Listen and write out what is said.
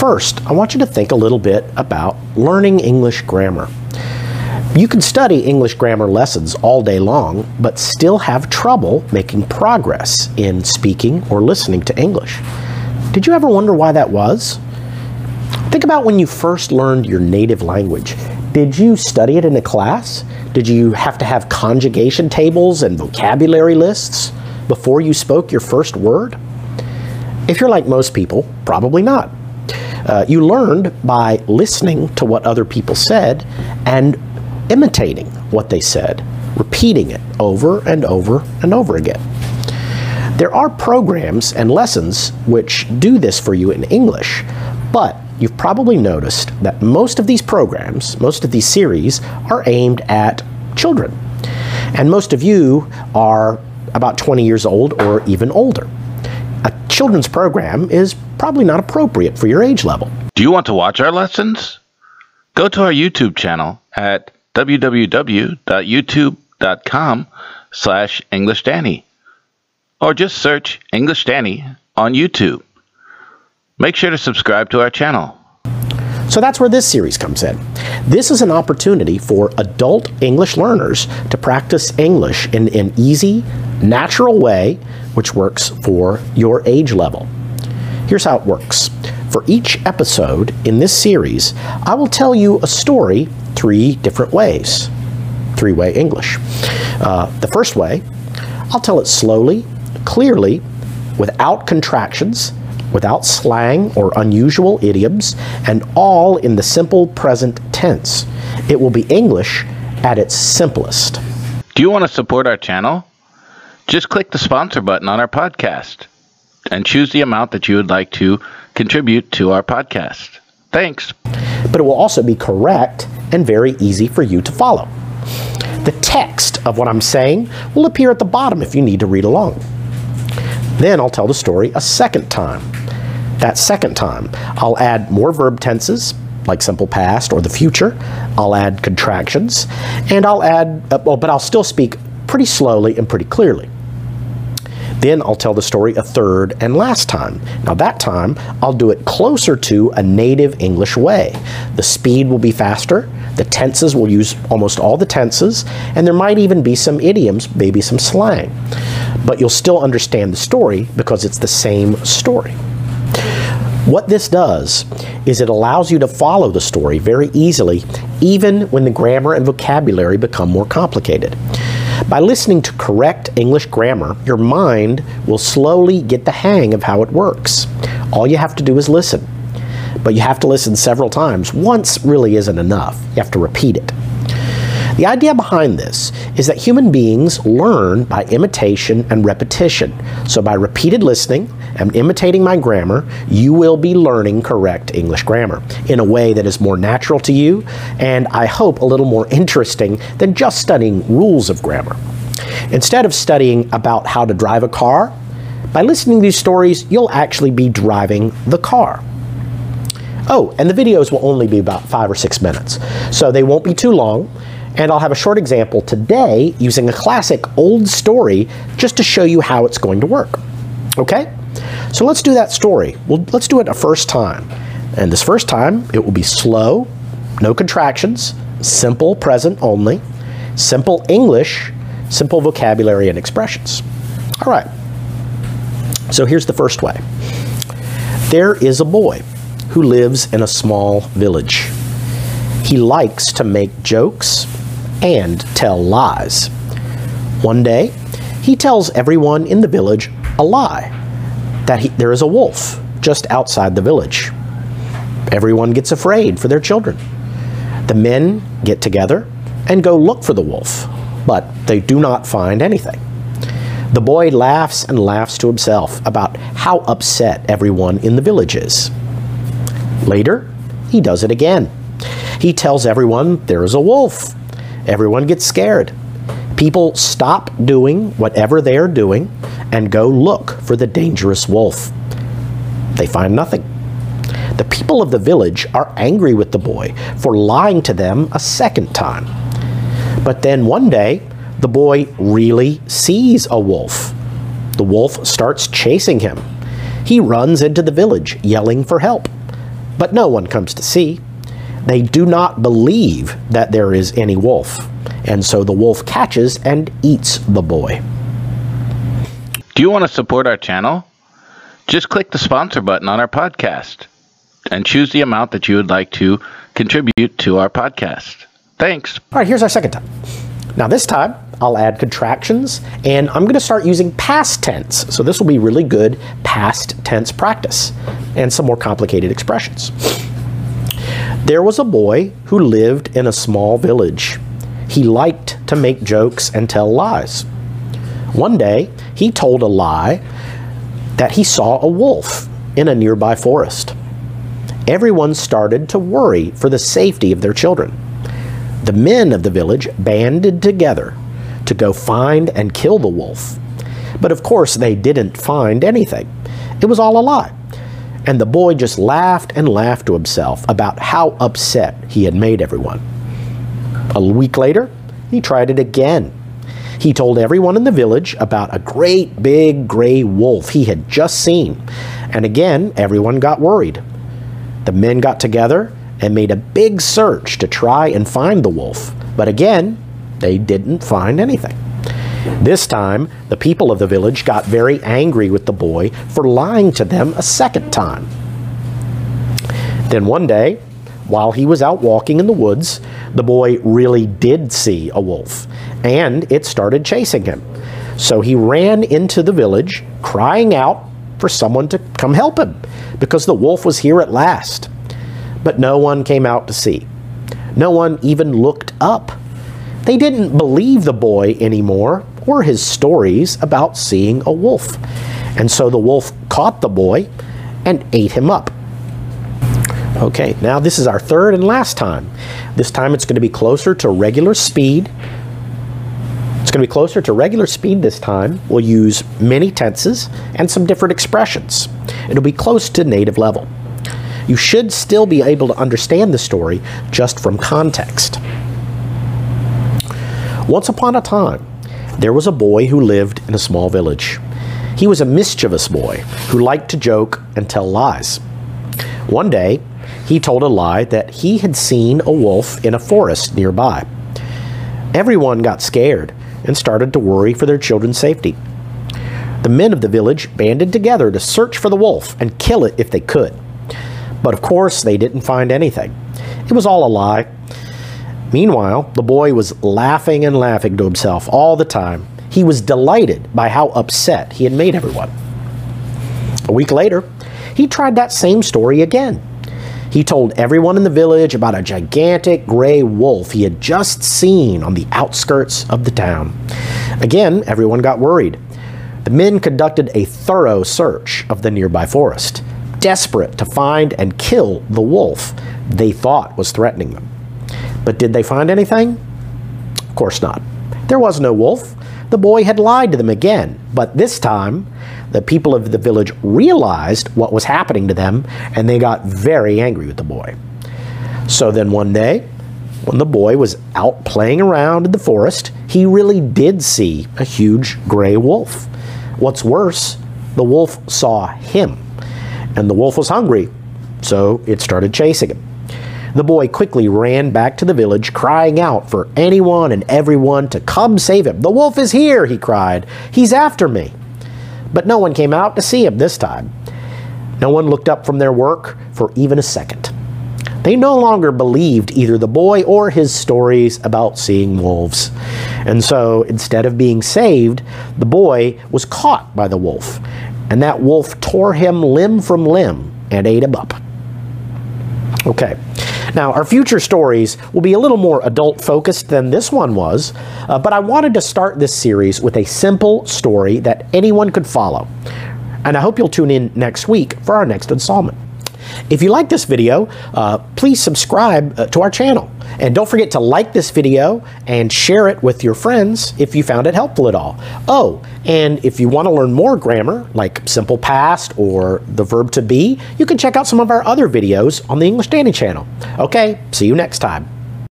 First, I want you to think a little bit about learning English grammar. You can study English grammar lessons all day long, but still have trouble making progress in speaking or listening to English. Did you ever wonder why that was? Think about when you first learned your native language. Did you study it in a class? Did you have to have conjugation tables and vocabulary lists before you spoke your first word? If you're like most people, probably not. Uh, you learned by listening to what other people said and imitating what they said, repeating it over and over and over again. There are programs and lessons which do this for you in English, but you've probably noticed that most of these programs, most of these series, are aimed at children. And most of you are about 20 years old or even older. A children's program is probably not appropriate for your age level. Do you want to watch our lessons? Go to our YouTube channel at www.youtube.com slash English Danny or just search English Danny on YouTube. Make sure to subscribe to our channel. So that's where this series comes in. This is an opportunity for adult English learners to practice English in an easy, natural way which works for your age level. Here's how it works. For each episode in this series, I will tell you a story three different ways. Three way English. Uh, the first way, I'll tell it slowly, clearly, without contractions, without slang or unusual idioms, and all in the simple present tense. It will be English at its simplest. Do you want to support our channel? Just click the sponsor button on our podcast and choose the amount that you would like to contribute to our podcast. Thanks. But it will also be correct and very easy for you to follow. The text of what I'm saying will appear at the bottom if you need to read along. Then I'll tell the story a second time. That second time, I'll add more verb tenses, like simple past or the future. I'll add contractions, and I'll add, uh, well, but I'll still speak pretty slowly and pretty clearly. Then I'll tell the story a third and last time. Now, that time, I'll do it closer to a native English way. The speed will be faster, the tenses will use almost all the tenses, and there might even be some idioms, maybe some slang but you'll still understand the story because it's the same story. What this does is it allows you to follow the story very easily, even when the grammar and vocabulary become more complicated. By listening to correct English grammar, your mind will slowly get the hang of how it works. All you have to do is listen. But you have to listen several times. Once really isn't enough. You have to repeat it. The idea behind this is that human beings learn by imitation and repetition. So by repeated listening and imitating my grammar, you will be learning correct English grammar in a way that is more natural to you and I hope a little more interesting than just studying rules of grammar. Instead of studying about how to drive a car, by listening to these stories, you'll actually be driving the car. Oh, and the videos will only be about five or six minutes, so they won't be too long. And I'll have a short example today using a classic old story just to show you how it's going to work. Okay? So let's do that story. Well, let's do it a first time. And this first time, it will be slow, no contractions, simple present only, simple English, simple vocabulary and expressions. All right. So here's the first way. There is a boy who lives in a small village. He likes to make jokes and tell lies. One day, he tells everyone in the village a lie that he, there is a wolf just outside the village. Everyone gets afraid for their children. The men get together and go look for the wolf, but they do not find anything. The boy laughs and laughs to himself about how upset everyone in the village is. Later, he does it again. He tells everyone there is a wolf Everyone gets scared. People stop doing whatever they are doing and go look for the dangerous wolf. They find nothing. The people of the village are angry with the boy for lying to them a second time. But then one day, the boy really sees a wolf. The wolf starts chasing him. He runs into the village, yelling for help. But no one comes to see. They do not believe that there is any wolf, and so the wolf catches and eats the boy. Do you want to support our channel? Just click the sponsor button on our podcast and choose the amount that you would like to contribute to our podcast. Thanks. All right, here's our second time. Now, this time, I'll add contractions, and I'm going to start using past tense. So this will be really good past tense practice and some more complicated expressions. There was a boy who lived in a small village. He liked to make jokes and tell lies. One day, he told a lie that he saw a wolf in a nearby forest. Everyone started to worry for the safety of their children. The men of the village banded together to go find and kill the wolf. But of course, they didn't find anything. It was all a lie. And the boy just laughed and laughed to himself about how upset he had made everyone. A week later, he tried it again. He told everyone in the village about a great big gray wolf he had just seen. And again, everyone got worried. The men got together and made a big search to try and find the wolf. But again, they didn't find anything. This time, the people of the village got very angry with the boy for lying to them a second time. Then one day, while he was out walking in the woods, the boy really did see a wolf, and it started chasing him. So he ran into the village, crying out for someone to come help him, because the wolf was here at last. But no one came out to see. No one even looked up. They didn't believe the boy anymore or his stories about seeing a wolf. And so the wolf caught the boy and ate him up. Okay, now this is our third and last time. This time it's going to be closer to regular speed. It's going to be closer to regular speed this time. We'll use many tenses and some different expressions. It'll be close to native level. You should still be able to understand the story just from context. Once upon a time, there was a boy who lived in a small village. He was a mischievous boy who liked to joke and tell lies. One day, he told a lie that he had seen a wolf in a forest nearby. Everyone got scared and started to worry for their children's safety. The men of the village banded together to search for the wolf and kill it if they could. But of course, they didn't find anything. It was all a lie, Meanwhile, the boy was laughing and laughing to himself all the time. He was delighted by how upset he had made everyone. A week later, he tried that same story again. He told everyone in the village about a gigantic gray wolf he had just seen on the outskirts of the town. Again, everyone got worried. The men conducted a thorough search of the nearby forest, desperate to find and kill the wolf they thought was threatening them. But did they find anything? Of course not. There was no wolf. The boy had lied to them again, but this time the people of the village realized what was happening to them and they got very angry with the boy. So then one day, when the boy was out playing around in the forest, he really did see a huge gray wolf. What's worse, the wolf saw him, and the wolf was hungry, so it started chasing him. The boy quickly ran back to the village, crying out for anyone and everyone to come save him. The wolf is here, he cried. He's after me. But no one came out to see him this time. No one looked up from their work for even a second. They no longer believed either the boy or his stories about seeing wolves. And so instead of being saved, the boy was caught by the wolf. And that wolf tore him limb from limb and ate him up. Okay. Now, our future stories will be a little more adult focused than this one was, uh, but I wanted to start this series with a simple story that anyone could follow. And I hope you'll tune in next week for our next installment. If you like this video, uh, please subscribe uh, to our channel. And don't forget to like this video and share it with your friends if you found it helpful at all. Oh, and if you want to learn more grammar, like simple past or the verb to be, you can check out some of our other videos on the English Dandy channel. Okay, see you next time.